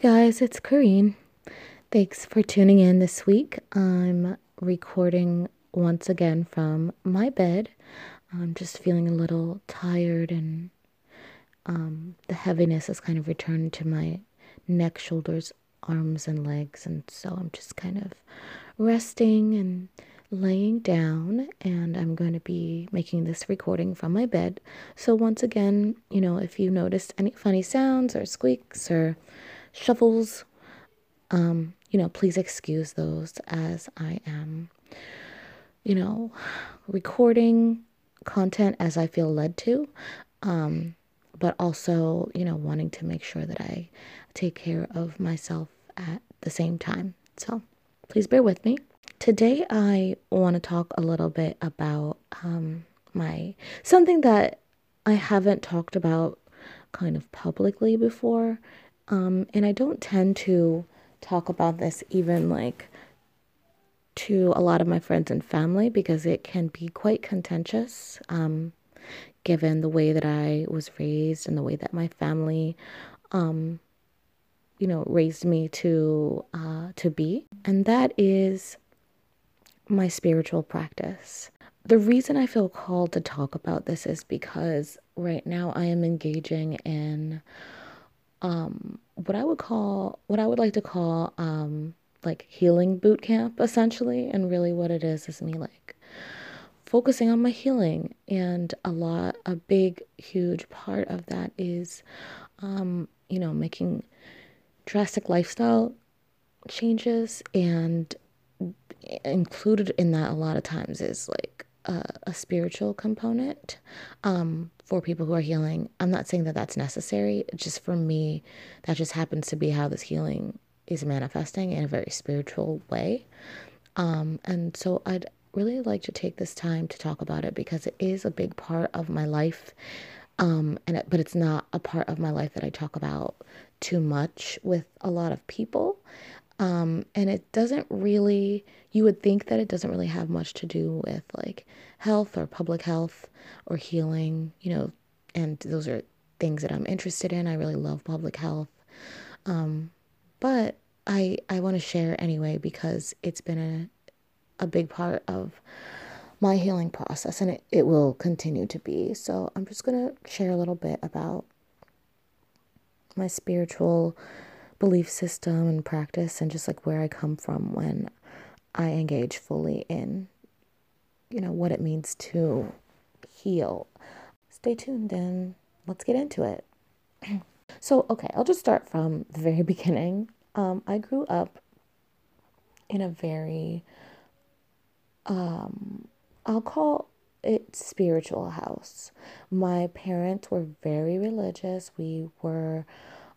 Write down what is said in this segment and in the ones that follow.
guys, it's Corrine. Thanks for tuning in this week. I'm recording once again from my bed. I'm just feeling a little tired and um, the heaviness has kind of returned to my neck, shoulders, arms, and legs. And so I'm just kind of resting and laying down and I'm going to be making this recording from my bed. So once again, you know, if you noticed any funny sounds or squeaks or shuffles, um, you know, please excuse those as I am, you know, recording content as I feel led to. Um, but also, you know, wanting to make sure that I take care of myself at the same time. So please bear with me. Today, I want to talk a little bit about um, my something that I haven't talked about kind of publicly before. Um, and I don't tend to talk about this even like to a lot of my friends and family because it can be quite contentious um, given the way that I was raised and the way that my family um, you know raised me to uh, to be and that is my spiritual practice. The reason I feel called to talk about this is because right now I am engaging in um, what I would call, what I would like to call, um, like healing boot camp, essentially. And really, what it is is me like focusing on my healing. And a lot, a big, huge part of that is, um, you know, making drastic lifestyle changes and included in that a lot of times is like a, a spiritual component um, for people who are healing. I'm not saying that that's necessary. Just for me, that just happens to be how this healing is manifesting in a very spiritual way. Um, and so I'd really like to take this time to talk about it because it is a big part of my life. Um, and it, but it's not a part of my life that I talk about too much with a lot of people. Um, and it doesn't really, you would think that it doesn't really have much to do with like health or public health or healing, you know, and those are things that I'm interested in. I really love public health. Um, but I, I want to share anyway because it's been a, a big part of my healing process and it, it will continue to be. So I'm just going to share a little bit about my spiritual belief system and practice and just like where I come from when I engage fully in, you know, what it means to heal. Stay tuned and let's get into it. so, okay, I'll just start from the very beginning. Um, I grew up in a very, um, I'll call it spiritual house. My parents were very religious. We were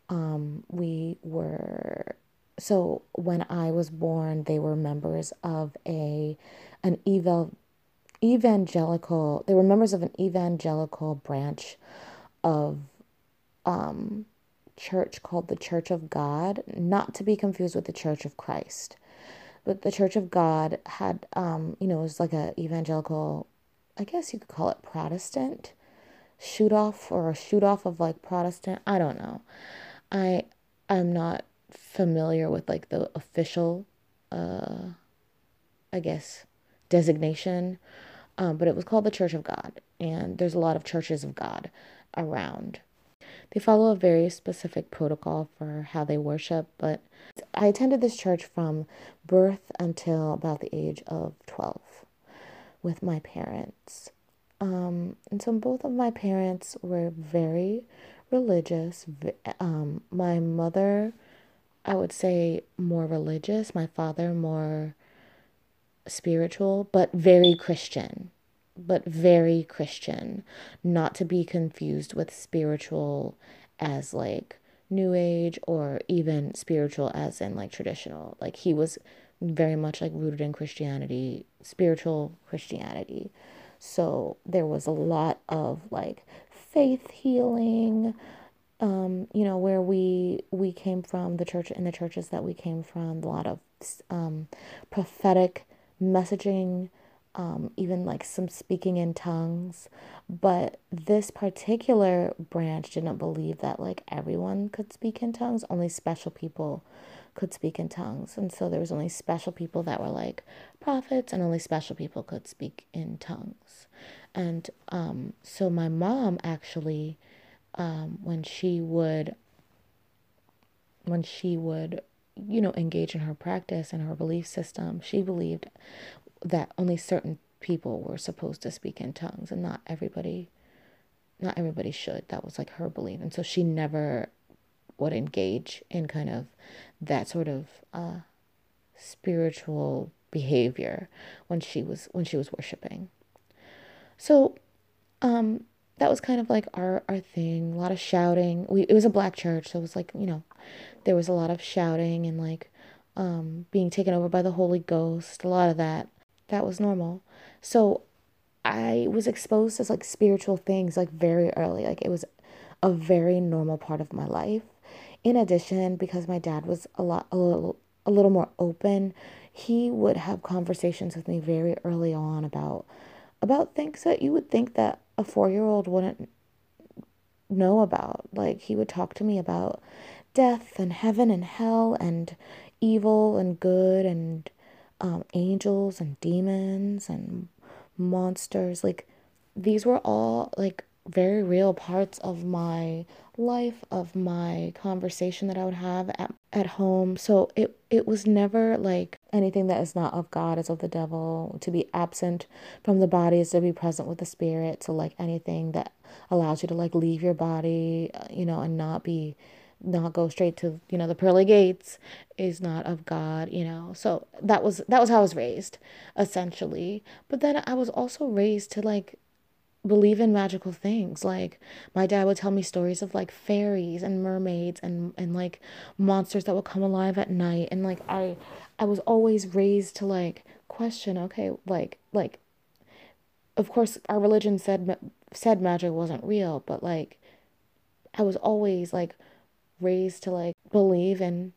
um, we were so when I was born, they were members of a an evil evangelical. They were members of an evangelical branch of um, church called the Church of God, not to be confused with the Church of Christ. But the Church of God had, um, you know, it was like a evangelical, I guess you could call it Protestant shoot off or a shoot off of like Protestant. I don't know. I am not familiar with like the official uh I guess designation um, but it was called the Church of God and there's a lot of churches of God around. They follow a very specific protocol for how they worship, but I attended this church from birth until about the age of 12 with my parents. Um, and so both of my parents were very religious. Um, my mother, I would say, more religious. My father, more spiritual, but very Christian. But very Christian. Not to be confused with spiritual as like new age or even spiritual as in like traditional. Like he was very much like rooted in Christianity, spiritual Christianity. So there was a lot of like faith healing um, you know where we we came from the church and the churches that we came from a lot of um, prophetic messaging um, even like some speaking in tongues. But this particular branch didn't believe that like everyone could speak in tongues, only special people could speak in tongues. And so there was only special people that were like prophets, and only special people could speak in tongues. And um, so my mom actually, um, when she would, when she would, you know, engage in her practice and her belief system, she believed that only certain people were supposed to speak in tongues, and not everybody. Not everybody should. That was like her belief, and so she never would engage in kind of that sort of uh, spiritual behavior when she was when she was worshiping. So um, that was kind of like our our thing. A lot of shouting. We it was a black church, so it was like you know there was a lot of shouting and like um, being taken over by the Holy Ghost. A lot of that that was normal. So I was exposed to like spiritual things like very early. Like it was a very normal part of my life in addition, because my dad was a lot a little a little more open, he would have conversations with me very early on about about things that you would think that a 4-year-old wouldn't know about. Like he would talk to me about death and heaven and hell and evil and good and um, angels and demons and monsters. Like these were all like very real parts of my life of my conversation that I would have at, at home. So it it was never like anything that is not of God is of the devil. To be absent from the body is to be present with the spirit. So like anything that allows you to like leave your body, uh, you know, and not be not go straight to you know the pearly gates is not of god you know so that was that was how i was raised essentially but then i was also raised to like believe in magical things. Like my dad would tell me stories of like fairies and mermaids and and like monsters that would come alive at night and like I I was always raised to like question okay like like of course our religion said said magic wasn't real but like I was always like raised to like believe in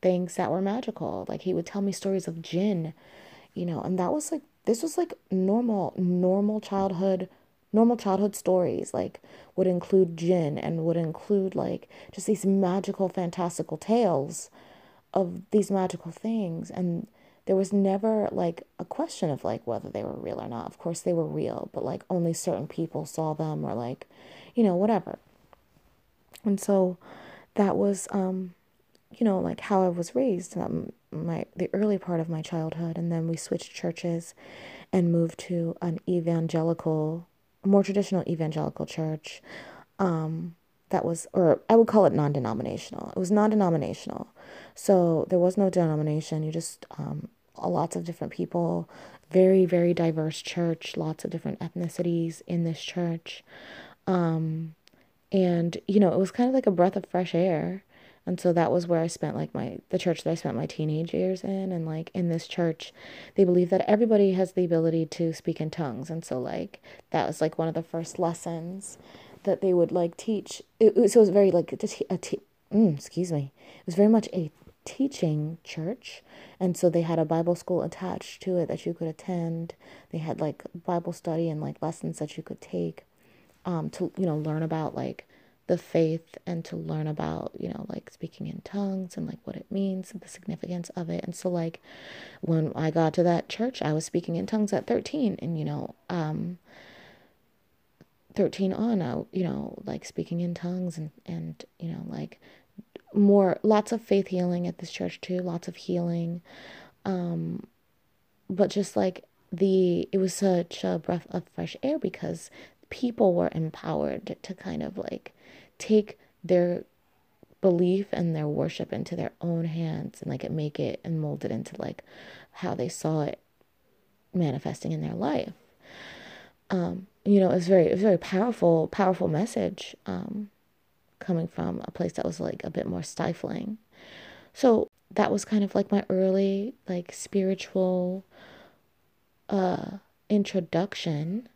things that were magical like he would tell me stories of jinn you know and that was like this was like normal normal childhood normal childhood stories like would include jinn and would include like just these magical fantastical tales of these magical things. And there was never like a question of like whether they were real or not. Of course they were real but like only certain people saw them or like you know whatever. And so that was um you know like how i was raised um, my the early part of my childhood. And then we switched churches and moved to an evangelical more traditional evangelical church um, that was, or I would call it non denominational. It was non denominational. So there was no denomination. You just, um, lots of different people, very, very diverse church, lots of different ethnicities in this church. Um, and, you know, it was kind of like a breath of fresh air and so that was where I spent like my the church that I spent my teenage years in. And like in this church they believe that everybody has the ability to speak in tongues. And so like that was like one of the first lessons that they would like teach. It, it, so it was very like a, a mm, excuse me. It was very much a teaching church. And so they had a bible school attached to it that you could attend. They had like bible study and like lessons that you could take um to you know learn about like the faith and to learn about, you know, like speaking in tongues and like what it means and the significance of it. And so like when I got to that church, I was speaking in tongues at 13 and you know, um 13 on, I, you know, like speaking in tongues and and you know, like more lots of faith healing at this church too, lots of healing. Um but just like the it was such a breath of fresh air because people were empowered to kind of like take their belief and their worship into their own hands and like make it and mold it into like how they saw it manifesting in their life. Um, you know, it's very it's very powerful, powerful message um, coming from a place that was like a bit more stifling. So that was kind of like my early like spiritual uh introduction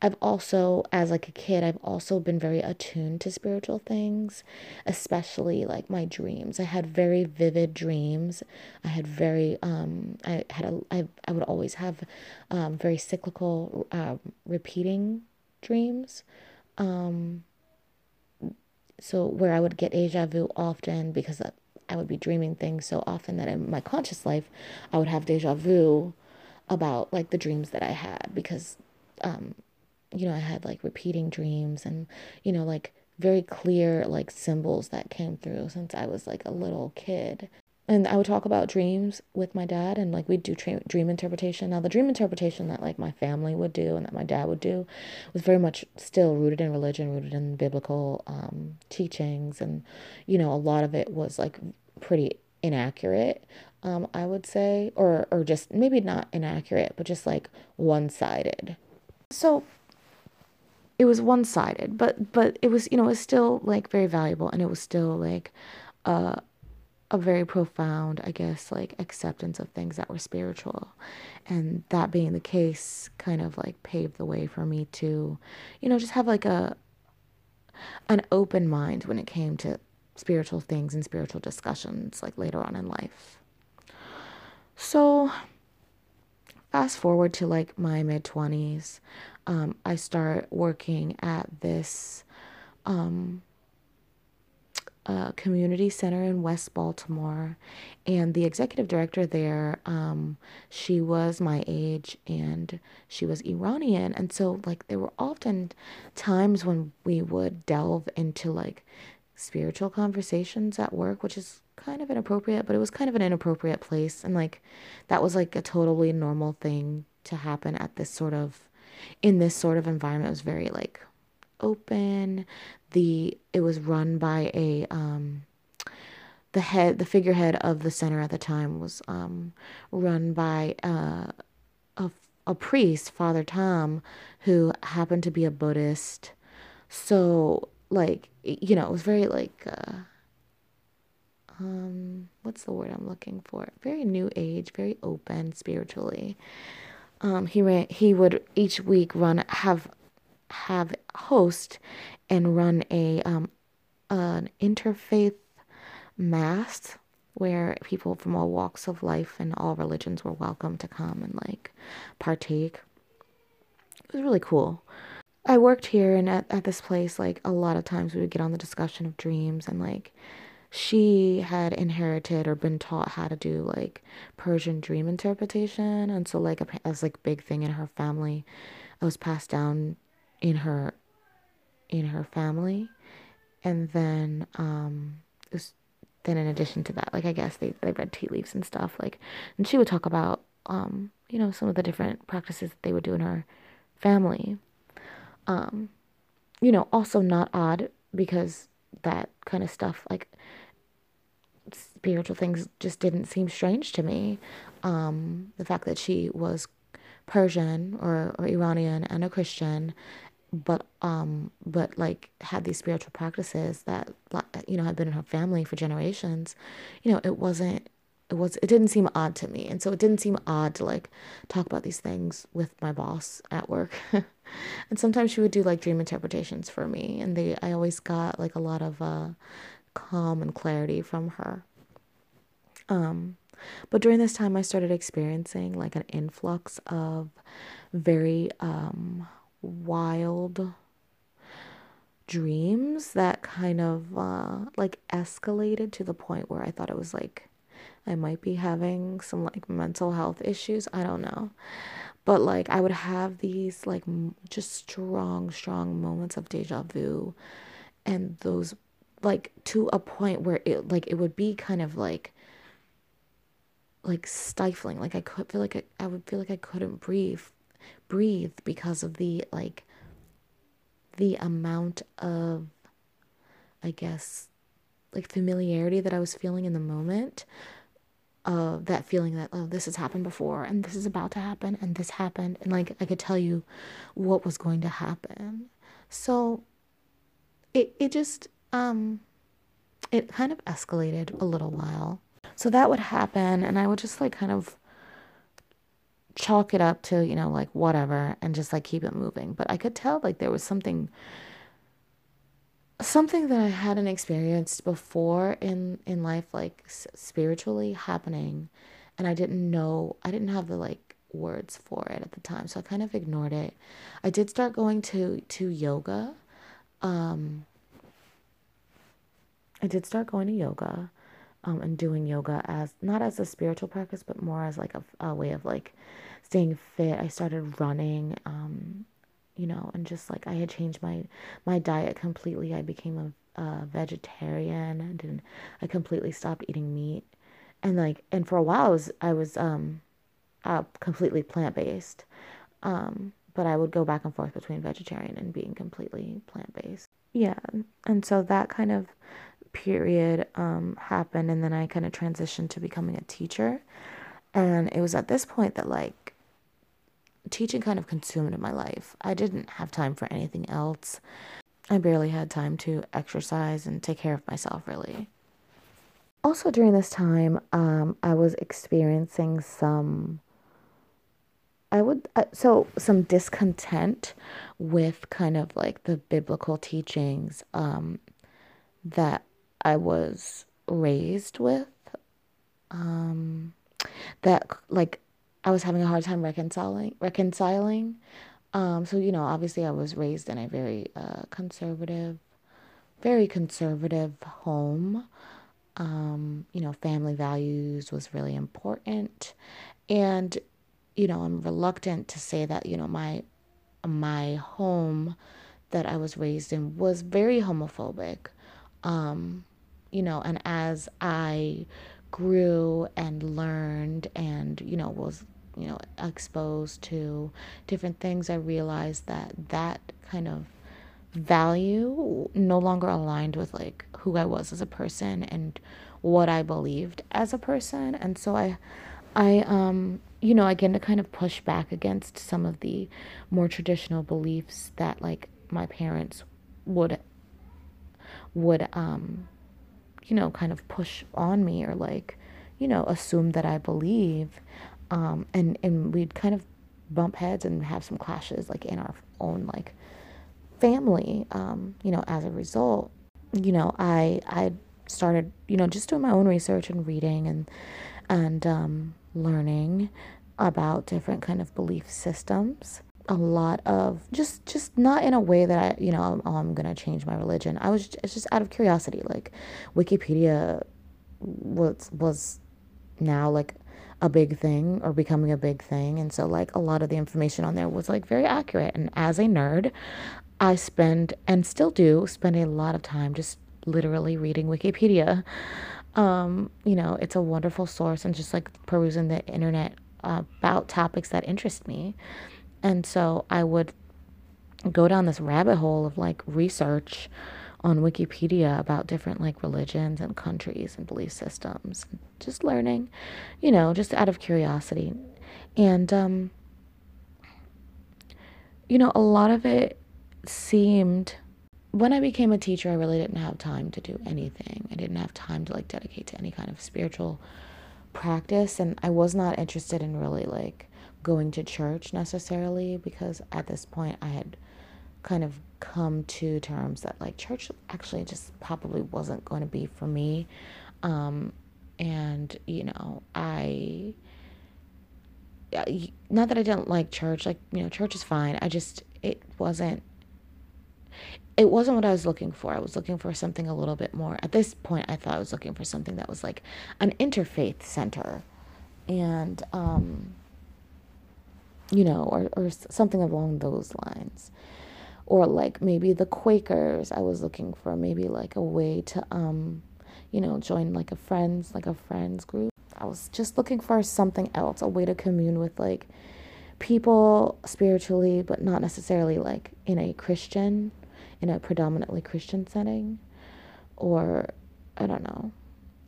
I've also, as like a kid, I've also been very attuned to spiritual things, especially like my dreams. I had very vivid dreams. I had very, um, I had a, I, I would always have, um, very cyclical, uh, repeating dreams. Um, so where I would get deja vu often because I would be dreaming things so often that in my conscious life, I would have deja vu about like the dreams that I had because, um, you know, I had like repeating dreams and, you know, like very clear like symbols that came through since I was like a little kid. And I would talk about dreams with my dad and like we'd do tra- dream interpretation. Now, the dream interpretation that like my family would do and that my dad would do was very much still rooted in religion, rooted in biblical um, teachings. And, you know, a lot of it was like pretty inaccurate um, I would say, or or just maybe not inaccurate, but just like one-sided. So it was one-sided, but but it was you know it was still like very valuable, and it was still like a a very profound, I guess, like acceptance of things that were spiritual, and that being the case, kind of like paved the way for me to, you know, just have like a an open mind when it came to spiritual things and spiritual discussions like later on in life. So, fast forward to like my mid 20s, um, I start working at this um, uh, community center in West Baltimore. And the executive director there, um, she was my age and she was Iranian. And so, like, there were often times when we would delve into like spiritual conversations at work, which is kind of inappropriate, but it was kind of an inappropriate place. And like that was like a totally normal thing to happen at this sort of in this sort of environment. It was very like open. The it was run by a um the head the figurehead of the center at the time was um run by uh, a a priest, Father Tom, who happened to be a Buddhist. So like you know, it was very like uh um what's the word I'm looking for? Very new age, very open spiritually. Um he ran he would each week run have have host and run a um an interfaith mass where people from all walks of life and all religions were welcome to come and like partake. It was really cool. I worked here and at, at this place, like a lot of times we would get on the discussion of dreams and like she had inherited or been taught how to do like Persian dream interpretation. And so like as like big thing in her family, it was passed down in her, in her family. And then, um, was, then in addition to that, like I guess they, they read tea leaves and stuff like, and she would talk about, um, you know, some of the different practices that they would do in her family um, you know, also not odd because that kind of stuff, like spiritual things, just didn't seem strange to me. Um, the fact that she was Persian or, or Iranian and a Christian, but um, but like had these spiritual practices that you know had been in her family for generations, you know, it wasn't it was it didn't seem odd to me. And so it didn't seem odd to like talk about these things with my boss at work. And sometimes she would do like dream interpretations for me. And they i always got like a lot of uh calm and clarity from her. Um but during this time i started experiencing like an influx of very um wild dreams that kind of uh like escalated to the point where i thought it was like I might be having some like mental health issues. I don't know. But like I would have these like just strong, strong moments of deja vu and those like to a point where it like it would be kind of like like stifling like i could feel like I, I would feel like i couldn't breathe breathe because of the like the amount of i guess like familiarity that i was feeling in the moment of that feeling that oh this has happened before and this is about to happen and this happened and like I could tell you what was going to happen. So it it just um it kind of escalated a little while. So that would happen and I would just like kind of chalk it up to, you know, like whatever and just like keep it moving. But I could tell like there was something something that I hadn't experienced before in in life like spiritually happening and I didn't know I didn't have the like words for it at the time. So I kind of ignored it. I did start going to to yoga. Um I did start going to yoga um, and doing yoga as not as a spiritual practice, but more as like a, a way of like staying fit. I started running, um, you know, and just like I had changed my my diet completely. I became a, a vegetarian and then I completely stopped eating meat. And like and for a while I was I was um uh, completely plant based. Um, but I would go back and forth between vegetarian and being completely plant based. Yeah, and so that kind of period um, happened, and then I kind of transitioned to becoming a teacher. And it was at this point that like teaching kind of consumed my life. I didn't have time for anything else. I barely had time to exercise and take care of myself, really. Also, during this time, um, I was experiencing some, I would, uh, so some discontent with kind of like the biblical teachings um, that I was raised with. Um, that like I was having a hard time reconciling reconciling. Um, so you know, obviously I was raised in a very uh, conservative, very conservative home. Um, you know, family values was really important, and you know, I'm reluctant to say that you know my my home that I was raised in was very homophobic. Um, you know, and as I grew and learned and, you know, was, you know, exposed to different things, I realized that that kind of value no longer aligned with like who I was as a person and what I believed as a person. And so I, I, um, you know, I again, to kind of push back against some of the more traditional beliefs that like my parents would, would, um, you know, kind of push on me or like, you know, assume that I believe. Um, and, and we'd kind of bump heads and have some clashes like in our own like family. Um, you know, as a result, you know, I I started, you know, just doing my own research and reading and and um, learning about different kind of belief systems a lot of just just not in a way that I you know oh, I'm gonna change my religion. I was it's just out of curiosity. Like Wikipedia was was now like a big thing or becoming a big thing, and so like a lot of the information on there was like very accurate. And as a nerd, I spend and still do spend a lot of time just literally reading Wikipedia. Um, you know, it's a wonderful source and just like perusing the internet about topics that interest me. And so I would go down this rabbit hole of like research on Wikipedia about different like religions and countries and belief systems. Just learning, you know, just out of curiosity. And um you know, a lot of it seemed when I became a teacher, I really didn't have time to do anything. I didn't have time to like dedicate to any kind of spiritual practice and I was not interested in really like going to church necessarily because at this point I had kind of come to terms that like church actually just probably wasn't going to be for me. Um, and you know, I not that I didn't like church, like you know, church is fine. I just it wasn't it wasn't what I was looking for. I was looking for something a little bit more. At this point, I thought I was looking for something that was like an interfaith center. And um you know, or, or something along those lines. Or like maybe the Quakers, I was looking for maybe like a way to, um, you know, join like a friends, like a friends group. I was just looking for something else, a way to commune with like people spiritually, but not necessarily like in a Christian, in a predominantly Christian setting. Or I don't know.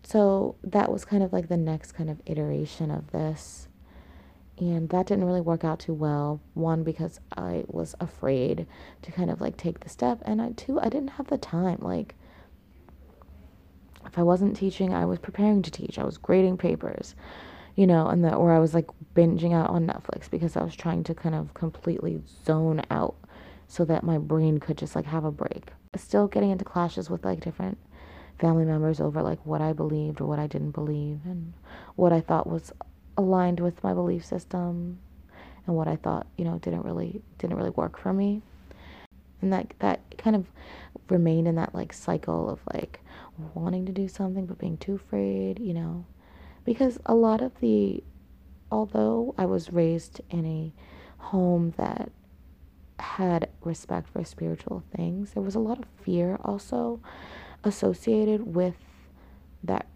So that was kind of like the next kind of iteration of this. And that didn't really work out too well. One, because I was afraid to kind of like take the step. And I, two, I didn't have the time. Like, if I wasn't teaching, I was preparing to teach, I was grading papers, you know, and that or I was like binging out on Netflix because I was trying to kind of completely zone out so that my brain could just like have a break. Still getting into clashes with like different family members over like what I believed or what I didn't believe and what I thought was aligned with my belief system and what I thought, you know, didn't really didn't really work for me. And that that kind of remained in that like cycle of like wanting to do something but being too afraid, you know. Because a lot of the although I was raised in a home that had respect for spiritual things, there was a lot of fear also associated with that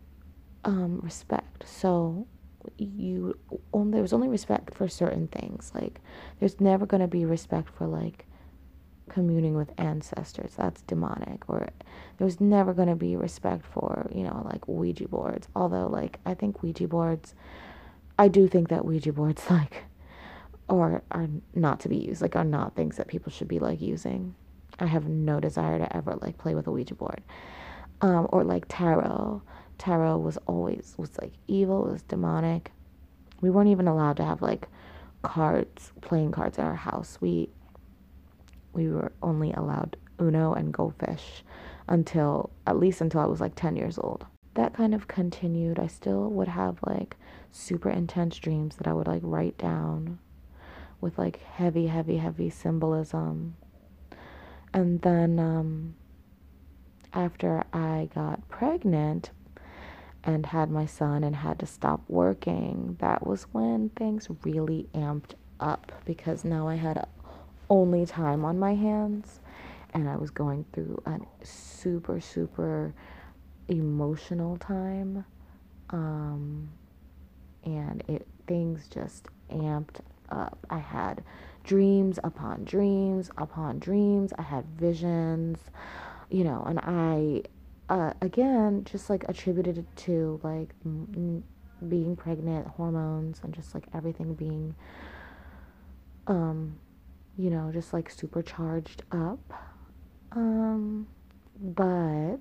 um, respect. So you only there was only respect for certain things. Like there's never gonna be respect for like communing with ancestors. That's demonic. Or there's never gonna be respect for you know like Ouija boards. Although like I think Ouija boards, I do think that Ouija boards like or are not to be used. Like are not things that people should be like using. I have no desire to ever like play with a Ouija board. Um, or like tarot. Tarot was always was like evil, it was demonic. We weren't even allowed to have like cards, playing cards in our house. We we were only allowed Uno and Goldfish until at least until I was like 10 years old. That kind of continued. I still would have like super intense dreams that I would like write down with like heavy, heavy, heavy symbolism. And then um, after I got pregnant and had my son and had to stop working, that was when things really amped up because now I had only time on my hands and I was going through a super, super emotional time. Um, and it things just amped up. I had dreams upon dreams upon dreams. I had visions you know, and I, uh, again, just like attributed to like being pregnant, hormones, and just like everything being, um, you know, just like supercharged up. Um, but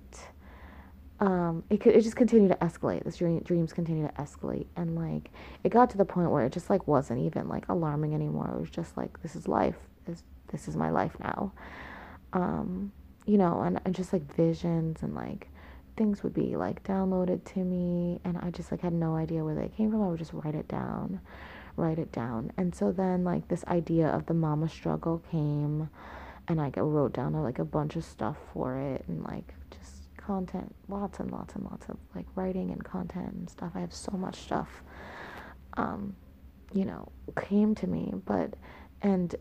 um, it could it just continued to escalate. This dream, dreams continue to escalate, and like it got to the point where it just like wasn't even like alarming anymore. It was just like this is life. This this is my life now. Um, you know, and, and just like visions and like things would be like downloaded to me and I just like had no idea where they came from. I would just write it down, write it down. And so then like this idea of the mama struggle came and I wrote down like a bunch of stuff for it and like just content, lots and lots and lots of like writing and content and stuff. I have so much stuff um you know came to me, but and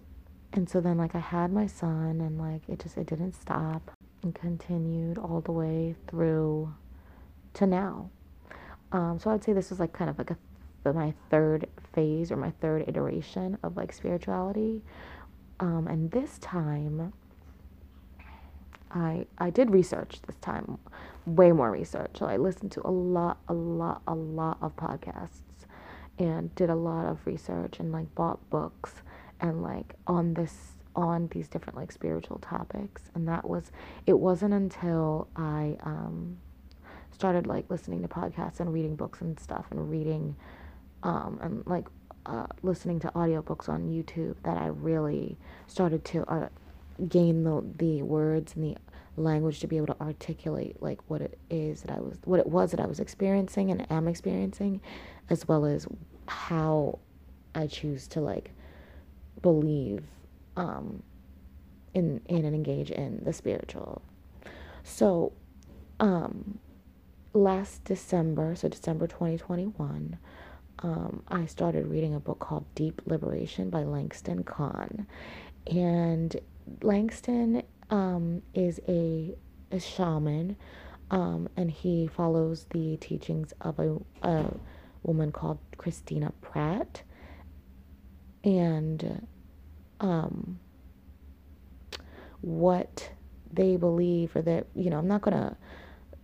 and so then like I had my son and like it just it didn't stop and continued all the way through to now. Um, so I'd say this was like kind of like a my third phase or my third iteration of like spirituality. Um, and this time I I did research this time, way more research. So I listened to a lot, a lot, a lot of podcasts and did a lot of research and like bought books and like on this on these different like spiritual topics. And that was it wasn't until i um started like listening to podcasts and reading books and stuff and reading um and like uh, listening to audiobooks on youtube that i really started to uh, gain the the words and the language to be able to articulate like what it is that i was what it was that i was experiencing and am experiencing as well as how i choose to like believe um, in in and engage in the spiritual. So, um, last December, so December 2021, um, I started reading a book called Deep Liberation by Langston Kahn. And Langston um, is a, a shaman, um, and he follows the teachings of a, a woman called Christina Pratt. And um, what they believe or that you know i'm not gonna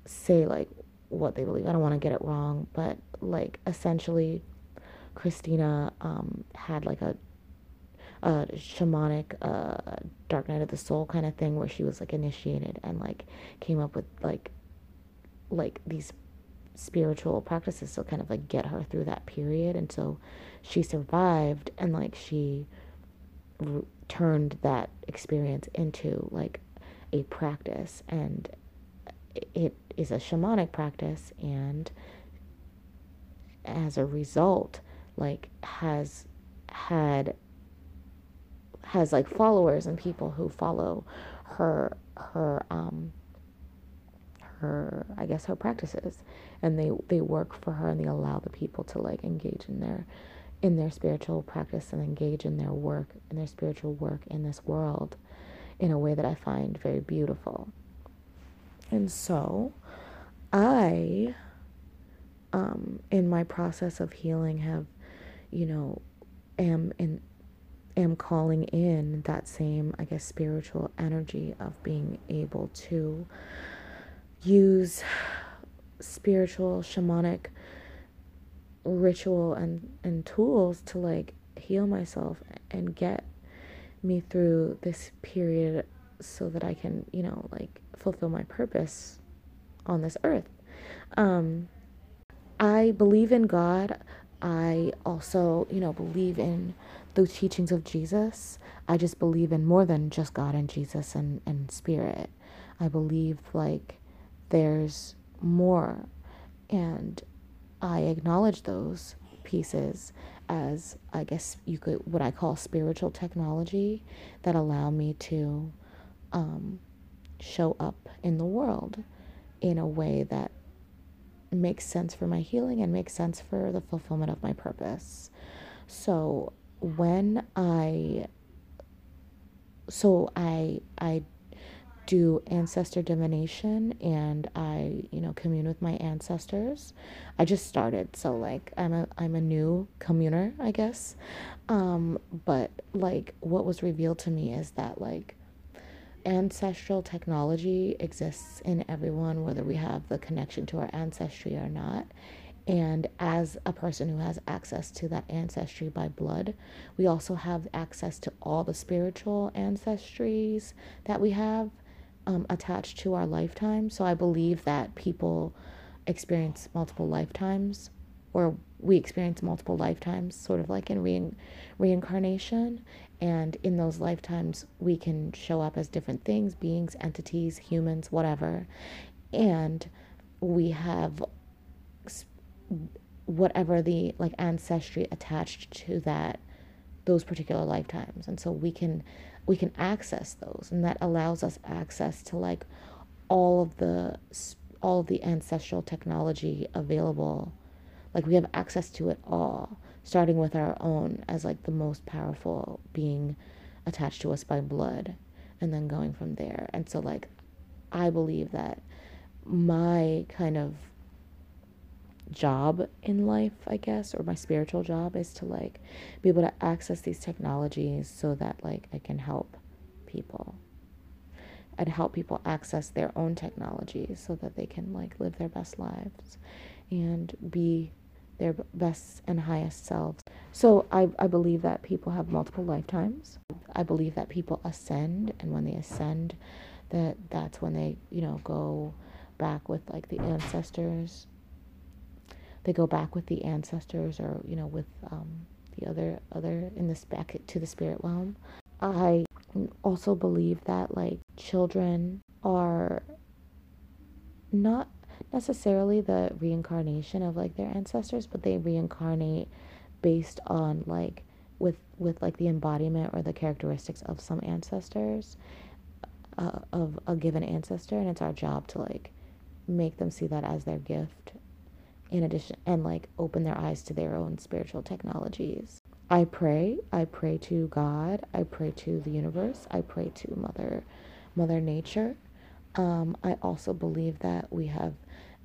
say like what they believe i don't want to get it wrong but like essentially christina um, had like a a shamanic uh, dark night of the soul kind of thing where she was like initiated and like came up with like like these spiritual practices to kind of like get her through that period. And so she survived and like she r- turned that experience into like a practice and it is a shamanic practice and as a result like has had has like followers and people who follow her her um her I guess her practices and they they work for her and they allow the people to like engage in their in their spiritual practice and engage in their work in their spiritual work in this world in a way that I find very beautiful. And so I um in my process of healing have you know am in am calling in that same I guess spiritual energy of being able to use spiritual shamanic ritual and and tools to like heal myself and get me through this period so that I can, you know, like fulfill my purpose on this earth. Um I believe in God. I also, you know, believe in the teachings of Jesus. I just believe in more than just God and Jesus and, and spirit. I believe like there's more. And I acknowledge those pieces as, I guess, you could, what I call spiritual technology that allow me to um, show up in the world in a way that makes sense for my healing and makes sense for the fulfillment of my purpose. So when I so I I do ancestor divination and I, you know, commune with my ancestors. I just started, so like I'm a I'm a new communer, I guess. Um, but like what was revealed to me is that like ancestral technology exists in everyone whether we have the connection to our ancestry or not. And as a person who has access to that ancestry by blood, we also have access to all the spiritual ancestries that we have um, attached to our lifetime. So I believe that people experience multiple lifetimes, or we experience multiple lifetimes, sort of like in re- reincarnation. And in those lifetimes, we can show up as different things beings, entities, humans, whatever. And we have whatever the like ancestry attached to that those particular lifetimes and so we can we can access those and that allows us access to like all of the all of the ancestral technology available. Like we have access to it all starting with our own as like the most powerful being attached to us by blood and then going from there. And so like i believe that my kind of job in life, I guess, or my spiritual job is to like be able to access these technologies so that like I can help people and help people access their own technologies so that they can like live their best lives and be their best and highest selves. So I, I believe that people have multiple lifetimes. I believe that people ascend and when they ascend that that's when they, you know, go back with like the ancestors they go back with the ancestors or you know with um, the other other in this back to the spirit realm. I also believe that like children are not necessarily the reincarnation of like their ancestors but they reincarnate based on like with with like the embodiment or the characteristics of some ancestors uh, of a given ancestor. And it's our job to like make them see that as their gift in addition and like open their eyes to their own spiritual technologies. I pray, I pray to God, I pray to the universe, I pray to mother mother nature. Um, I also believe that we have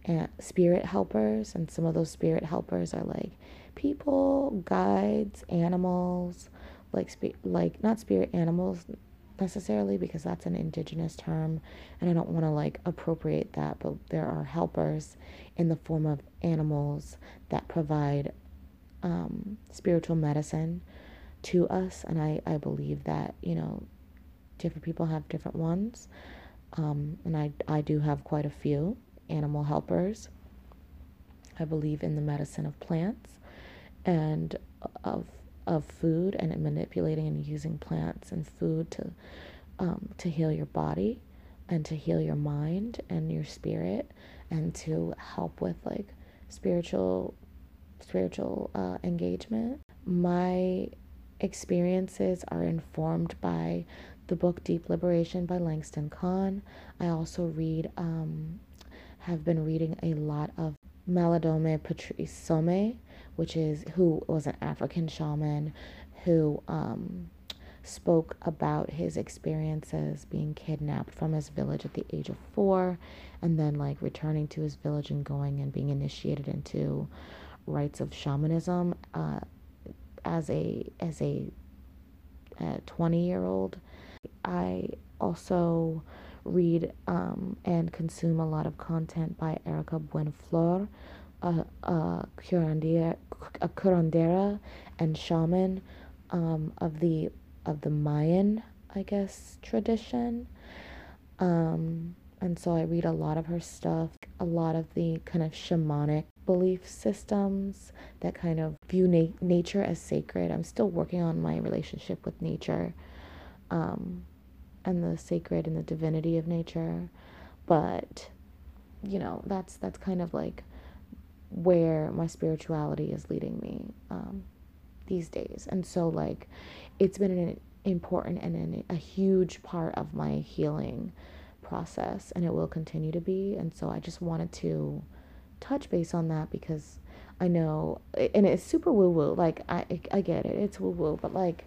uh, spirit helpers and some of those spirit helpers are like people, guides, animals, like spe- like not spirit animals necessarily because that's an indigenous term and I don't want to like appropriate that, but there are helpers in the form of animals that provide um, spiritual medicine to us. And I, I believe that, you know, different people have different ones. Um, and I, I do have quite a few animal helpers. I believe in the medicine of plants and of of food and manipulating and using plants and food to um, to heal your body and to heal your mind and your spirit and to help with like spiritual spiritual uh, engagement. My experiences are informed by the book Deep Liberation by Langston Kahn. I also read, um, have been reading a lot of Malidoma Patrice Somé, which is who was an African shaman who um, spoke about his experiences being kidnapped from his village at the age of four and then like returning to his village and going and being initiated into rites of shamanism uh, as a as a 20 year old i also read um, and consume a lot of content by Erika Buenaflor a, curandera, a curandera and shaman um, of the of the Mayan, I guess, tradition. Um, and so I read a lot of her stuff, a lot of the kind of shamanic belief systems that kind of view na- nature as sacred. I'm still working on my relationship with nature um, and the sacred and the divinity of nature. But, you know, that's that's kind of like where my spirituality is leading me um, these days. And so, like, it's been an important and an, a huge part of my healing process, and it will continue to be. And so, I just wanted to touch base on that because I know, and it's super woo woo. Like, I, I get it, it's woo woo, but like,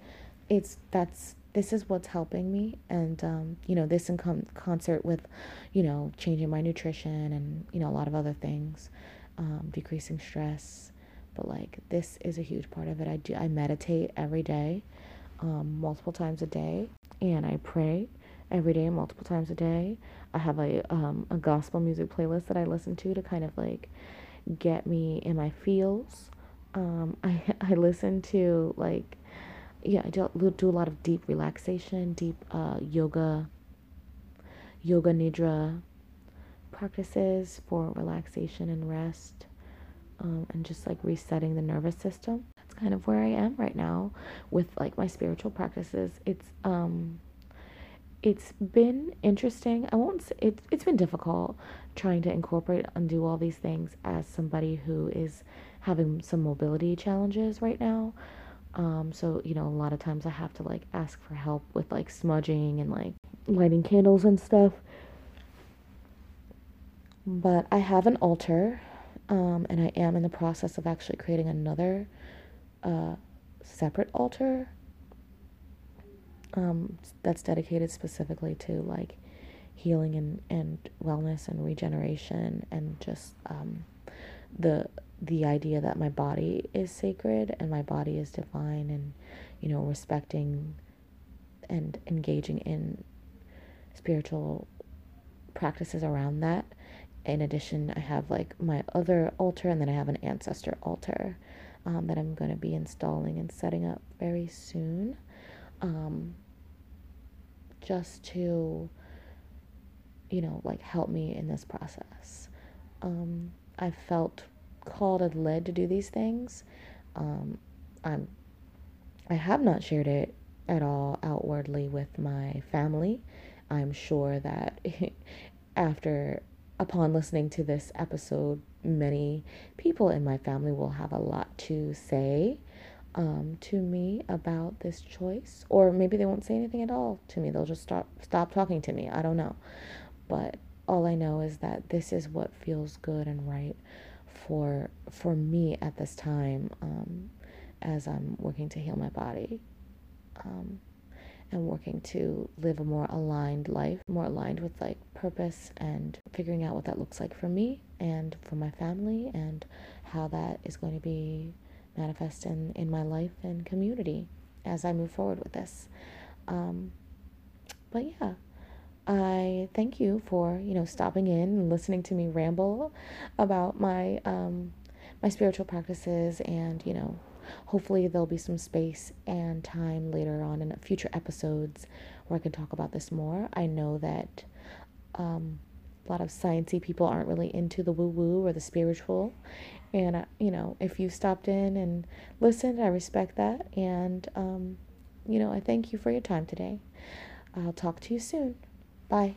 it's that's this is what's helping me and um, you know this in com- concert with you know changing my nutrition and you know a lot of other things um, decreasing stress but like this is a huge part of it. I do i meditate every day um, multiple times a day and i pray every day multiple times a day. I have a, um, a gospel music playlist that i listen to to kind of like get me in my feels. Um, I, I listen to like yeah i do, do a lot of deep relaxation deep uh, yoga yoga nidra practices for relaxation and rest um, and just like resetting the nervous system. That's kind of where I am right now with like my spiritual practices. It's um it's been interesting. I won't say it, it's been difficult trying to incorporate and do all these things as somebody who is having some mobility challenges right now. Um, so, you know, a lot of times I have to like ask for help with like smudging and like lighting candles and stuff. But I have an altar um, and I am in the process of actually creating another uh, separate altar um, that's dedicated specifically to like healing and, and wellness and regeneration and just um, the the idea that my body is sacred and my body is divine and you know respecting and engaging in spiritual practices around that in addition, I have like my other altar, and then I have an ancestor altar um, that I'm going to be installing and setting up very soon. Um, just to, you know, like help me in this process. Um, I felt called and led to do these things. Um, I'm, I have not shared it at all outwardly with my family. I'm sure that after upon listening to this episode, many people in my family will have a lot to say um, to me about this choice, or maybe they won't say anything at all to me. They'll just stop stop talking to me. I don't know, but all I know is that this is what feels good and right for for me at this time um, as I'm working to heal my body. Um, and working to live a more aligned life, more aligned with like purpose and figuring out what that looks like for me and for my family and how that is going to be manifest in, in my life and community as I move forward with this. Um, but yeah, I thank you for, you know, stopping in and listening to me ramble about my um, my spiritual practices and, you know, hopefully there'll be some space and time later on in future episodes where I can talk about this more. I know that um, a lot of sciencey people aren't really into the woo woo or the spiritual. And, uh, you know, if you stopped in and listened, I respect that. And, um, you know, I thank you for your time today. I'll talk to you soon. Bye.